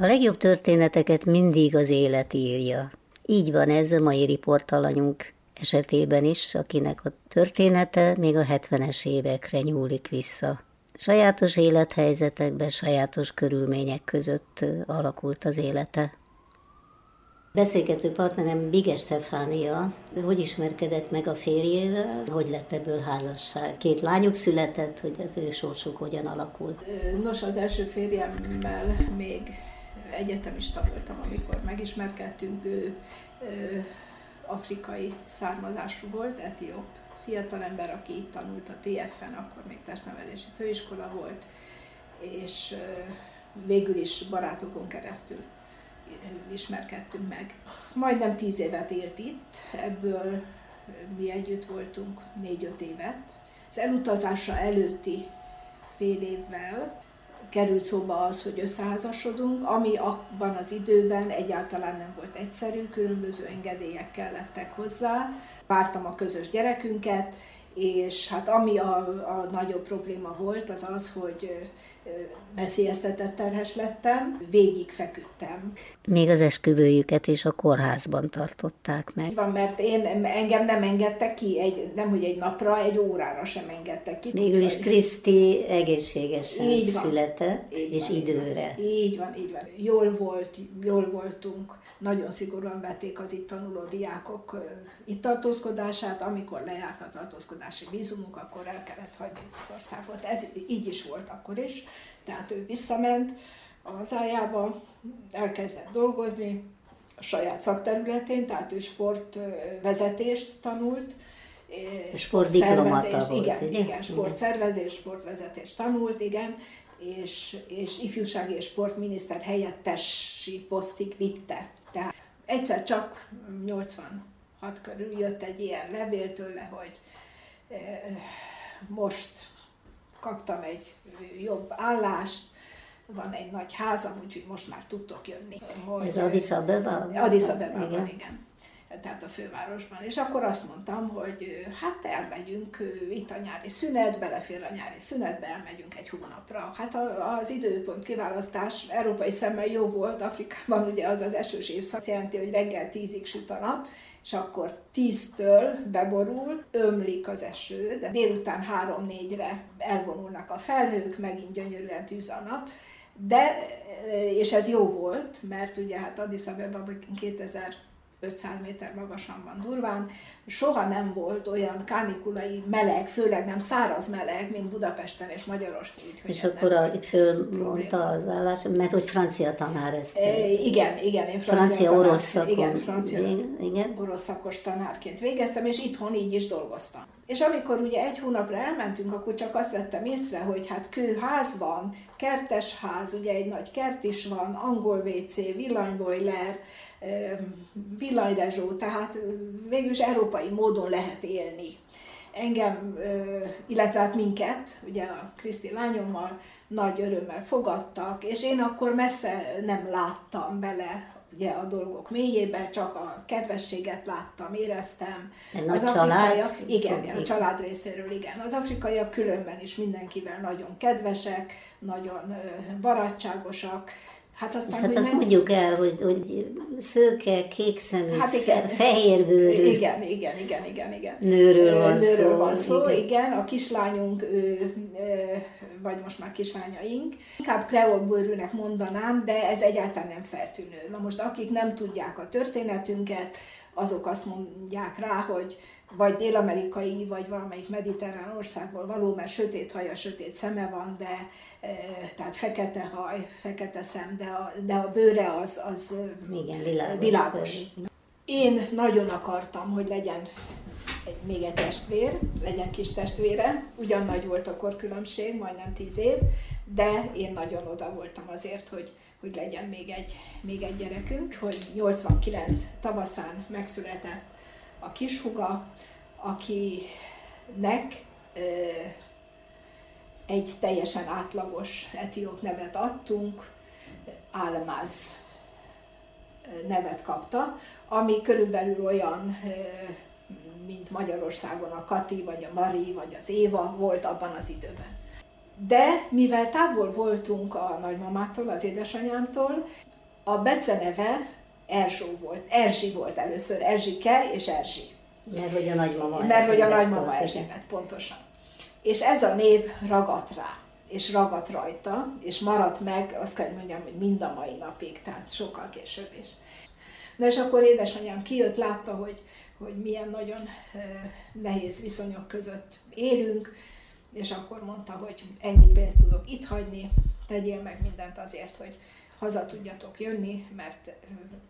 A legjobb történeteket mindig az élet írja. Így van ez a mai riportalanyunk esetében is, akinek a története még a 70-es évekre nyúlik vissza. Sajátos élethelyzetekben, sajátos körülmények között alakult az élete. Beszélgető partnerem Bige Stefánia, hogy ismerkedett meg a férjével, hogy lett ebből házasság. Két lányuk született, hogy az ő sorsuk hogyan alakult. Nos, az első férjemmel még egyetemista voltam, amikor megismerkedtünk. Ő, ő afrikai származású volt, etióp fiatalember, aki itt tanult a TF-en, akkor még testnevelési főiskola volt, és végül is barátokon keresztül ismerkedtünk meg. Majdnem tíz évet élt itt, ebből mi együtt voltunk négy-öt évet. Az elutazása előtti fél évvel került szóba az, hogy összeházasodunk, ami abban az időben egyáltalán nem volt egyszerű, különböző engedélyek kellettek hozzá. Vártam a közös gyerekünket, és hát ami a, a nagyobb probléma volt, az az, hogy veszélyeztetett terhes lettem, végig feküdtem. Még az esküvőjüket is a kórházban tartották meg. Van, mert én, engem nem engedtek ki, egy, nem hogy egy napra, egy órára sem engedtek ki. Végül is Kriszti egészségesen így van, született, így és van, időre. Így van, így van. Jól volt, jól voltunk nagyon szigorúan vették az itt tanuló diákok itt tartózkodását, amikor lejárt a tartózkodási vízumuk, akkor el kellett hagyni az országot. Ez így is volt akkor is, tehát ő visszament az ájába, elkezdett dolgozni a saját szakterületén, tehát ő sportvezetést tanult, Sportdiplomata volt, igen, ugye? Igen, sportszervezés, sportvezetés tanult, igen, és, és ifjúsági és sportminiszter helyettesi posztig vitte tehát egyszer csak 86 körül jött egy ilyen levél tőle, hogy most kaptam egy jobb állást, van egy nagy házam, úgyhogy most már tudtok jönni. Hogy Ez Addis Abeba? Addis Abeba, igen. igen tehát a fővárosban. És akkor azt mondtam, hogy hát elmegyünk itt a nyári szünet, belefér a nyári szünetbe, elmegyünk egy hónapra. Hát az időpont kiválasztás európai szemmel jó volt, Afrikában ugye az az esős évszak, jelenti, hogy reggel tízig süt a nap, és akkor tíztől beborul, ömlik az eső, de délután három-négyre elvonulnak a felhők, megint gyönyörűen tűz a nap, de, és ez jó volt, mert ugye hát Addis Abeba 2000 500 méter magasan van durván, soha nem volt olyan kánikulai meleg, főleg nem száraz meleg, mint Budapesten és Magyarországon. És akkor a, itt fölmondta az állás, mert hogy francia tanár ezt. E, igen, igen, én francia, francia orosz szakon. Igen, francia igen. orosz szakos tanárként végeztem, és itthon így is dolgoztam. És amikor ugye egy hónapra elmentünk, akkor csak azt vettem észre, hogy hát kőház van, kertes ház, ugye egy nagy kert is van, angol WC, villanybojler, villanyrezsó, tehát végül is európai módon lehet élni. Engem, illetve hát minket, ugye a Kriszti lányommal nagy örömmel fogadtak, és én akkor messze nem láttam bele ugye a dolgok mélyébe, csak a kedvességet láttam, éreztem. Egy nagy az család? Igen, igen, a család részéről igen. Az afrikaiak különben is mindenkivel nagyon kedvesek, nagyon barátságosak, Hát aztán, és hát azt meg... mondjuk el, hogy, hogy szőke, kékszemű, hát igen. fehérbőrű. Igen, igen, igen, igen, igen. Nőről van Nőről szó. van szó, igen. igen. A kislányunk, ő, vagy most már kislányaink, inkább kreolbőrűnek mondanám, de ez egyáltalán nem feltűnő. Na most akik nem tudják a történetünket, azok azt mondják rá, hogy vagy dél-amerikai, vagy valamelyik mediterrán országból való, mert sötét haja, sötét szeme van, de tehát fekete haj, fekete szem, de a, de a bőre az, az Igen, világos. világos. Én nagyon akartam, hogy legyen egy, még egy testvér, legyen kis testvére, ugyan nagy volt a korkülönbség, majdnem tíz év, de én nagyon oda voltam azért, hogy, hogy legyen még egy, még egy gyerekünk, hogy 89 tavaszán megszületett a kishuga, akinek ö, egy teljesen átlagos etióp nevet adtunk, Álmáz nevet kapta, ami körülbelül olyan, mint Magyarországon a Kati, vagy a Mari, vagy az Éva volt abban az időben. De mivel távol voltunk a nagymamától, az édesanyámtól, a beceneve Erzsó volt. Erzsi volt először, Erzsike és Erzsi. Mert hogy a nagymama Mert hogy a nagymama Erzsébet, pontosan. És ez a név ragadt rá, és ragadt rajta, és maradt meg, azt kell mondjam, hogy mind a mai napig, tehát sokkal később is. Na és akkor édesanyám kijött, látta, hogy, hogy milyen nagyon nehéz viszonyok között élünk, és akkor mondta, hogy ennyi pénzt tudok itt hagyni, tegyél meg mindent azért, hogy haza tudjatok jönni, mert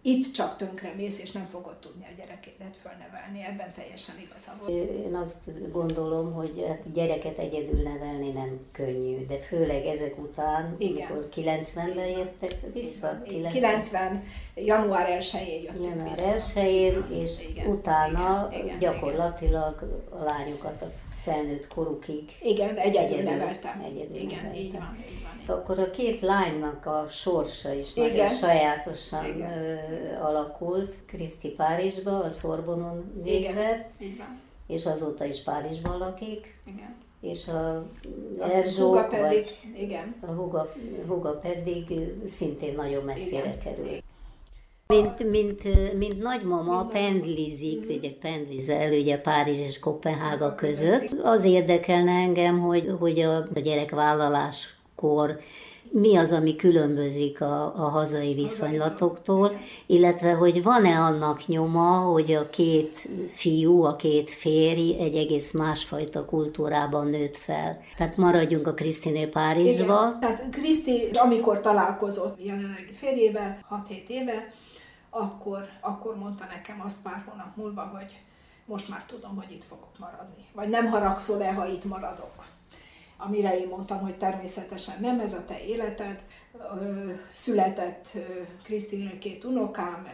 itt csak tönkre mész, és nem fogod tudni a gyerekedet fölnevelni. Ebben teljesen igaza volt. Én azt gondolom, hogy hát gyereket egyedül nevelni nem könnyű, de főleg ezek után, Igen. amikor 90-ben jöttek vissza. 90, 90 január 1-én jöttünk január vissza. 1-én, és igen, utána igen, igen, gyakorlatilag igen. a lányokat a felnőtt korukig. Igen, egyedül, egyedül neveltem. Egyedül Igen, neveltem. így van, így van. Akkor a két lánynak a sorsa is Igen. nagyon sajátosan Igen. Ö, alakult. Kriszti Párizsba, a Szorbonon végzett, Igen, így van. és azóta is Párizsban lakik. Igen. És a, a Erzsók, pedig, vagy igen. a huga, huga pedig szintén nagyon messzire igen. kerül. Mint, mint, mint nagymama pendlizik, ugye pendlizel ugye Párizs és Kopenhága között. Az érdekelne engem, hogy, hogy a, a gyerekvállaláskor mi az, ami különbözik a, a hazai viszonylatoktól, illetve hogy van-e annak nyoma, hogy a két fiú, a két férj egy egész másfajta kultúrában nőtt fel. Tehát maradjunk a Krisztinél Párizsba. Igen. Tehát Kriszti, amikor találkozott jelenlegi férjével, 6-7 éve, akkor, akkor mondta nekem azt pár hónap múlva, hogy most már tudom, hogy itt fogok maradni. Vagy nem haragszol-e, ha itt maradok. Amire én mondtam, hogy természetesen nem ez a te életed. Született Krisztinél két unokám,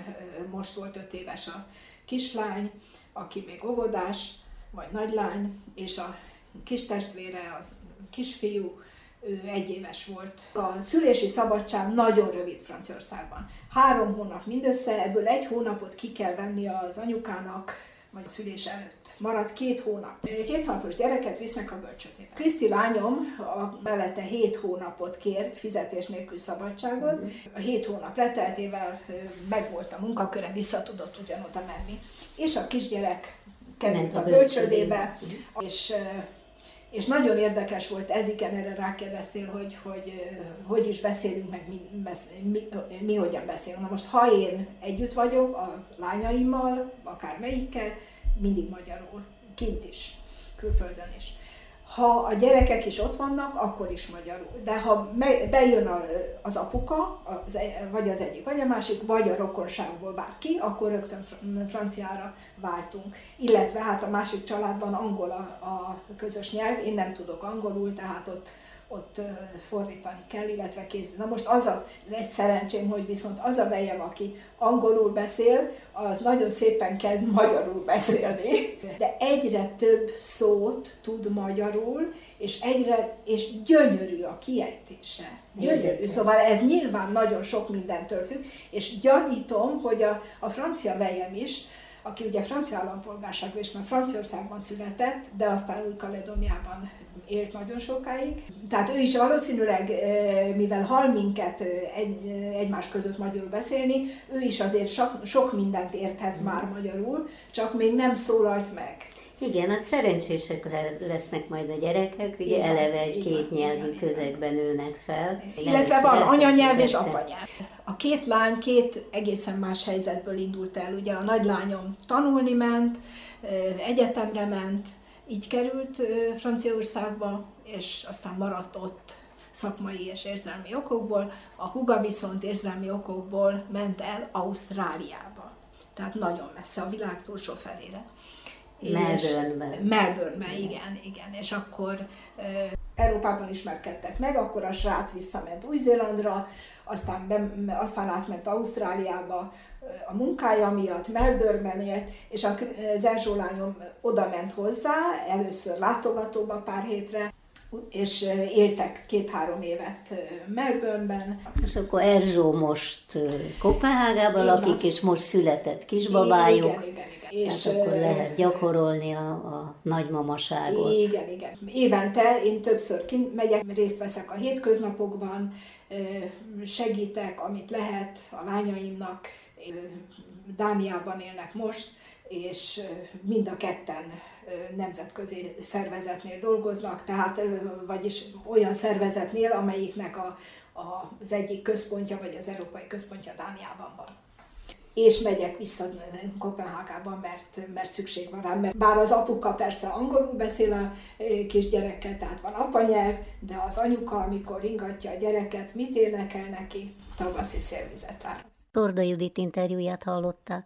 most volt öt éves a kislány, aki még óvodás, vagy nagylány, és a kis testvére, az kisfiú, ő egy éves volt. A szülési szabadság nagyon rövid Franciaországban. Három hónap mindössze, ebből egy hónapot ki kell venni az anyukának, vagy szülés előtt. Marad két hónap. Két hónapos gyereket visznek a bölcsödébe. Kriszti lányom a mellette hét hónapot kért fizetés nélkül szabadságot. A hét hónap leteltével megvolt a munkaköre, vissza tudott ugyanoda menni. És a kisgyerek került a bölcsödébe, és és nagyon érdekes volt, ez igen, erre rákérdeztél, hogy hogy, hogy is beszélünk, meg mi, mi, mi hogyan beszélünk. Na most, ha én együtt vagyok a lányaimmal, akár melyikkel, mindig magyarul, kint is, külföldön is ha a gyerekek is ott vannak, akkor is magyarul. De ha bejön az apuka, az, e, vagy az egyik, vagy a másik, vagy a rokonságból bárki, akkor rögtön franciára váltunk. Illetve hát a másik családban angol a, a közös nyelv, én nem tudok angolul, tehát ott ott fordítani kell, illetve kézzel. Na most az a, az egy szerencsém, hogy viszont az a vejem, aki angolul beszél, az nagyon szépen kezd magyarul beszélni. De egyre több szót tud magyarul, és egyre, és gyönyörű a kiejtése. Gyönyörű. Szóval ez nyilván nagyon sok mindentől függ, és gyanítom, hogy a, a francia vejem is, aki ugye francia állampolgárságú, és már Franciaországban született, de aztán Új-Kaledóniában élt nagyon sokáig. Tehát ő is valószínűleg, mivel hal minket egy, egymás között magyarul beszélni, ő is azért sok, sok mindent érthet már magyarul, csak még nem szólalt meg. Igen, hát szerencsések lesznek majd a gyerekek, ugye igen, eleve egy két nyelvű közegben nőnek fel. Illetve van anyanyelv és apanyelv. A két lány két egészen más helyzetből indult el. Ugye a nagylányom tanulni ment, egyetemre ment, így került Franciaországba, és aztán maradt ott szakmai és érzelmi okokból. A huga viszont érzelmi okokból ment el Ausztráliába. Tehát nagyon messze, a világ túlsó felére. Melbourne-ben. Melbourne-ben, igen, igen. És akkor Európában ismerkedtek meg, akkor a srác visszament Új-Zélandra, aztán, be, aztán átment Ausztráliába a munkája miatt, Melbourne-ben élt, és az Erzsó lányom oda ment hozzá, először látogatóba pár hétre, és éltek két-három évet Melbourne-ben. És akkor Erzsó most Kopenhágában lakik, és most született kisbabájuk. Igen, igen, igen És Tehát akkor lehet gyakorolni a, a nagymamaságot. Igen, igen. Évente én többször megyek, részt veszek a hétköznapokban, segítek, amit lehet a lányaimnak. Dániában élnek most, és mind a ketten nemzetközi szervezetnél dolgoznak, tehát vagyis olyan szervezetnél, amelyiknek a, a, az egyik központja, vagy az európai központja Dániában van és megyek vissza Kopenhágába, mert, mert szükség van rám. Mert bár az apuka persze angolul beszél a kisgyerekkel, tehát van apanyelv, de az anyuka, amikor ingatja a gyereket, mit énekel neki? Tavaszi szélvizet áll. Torda Judit interjúját hallották.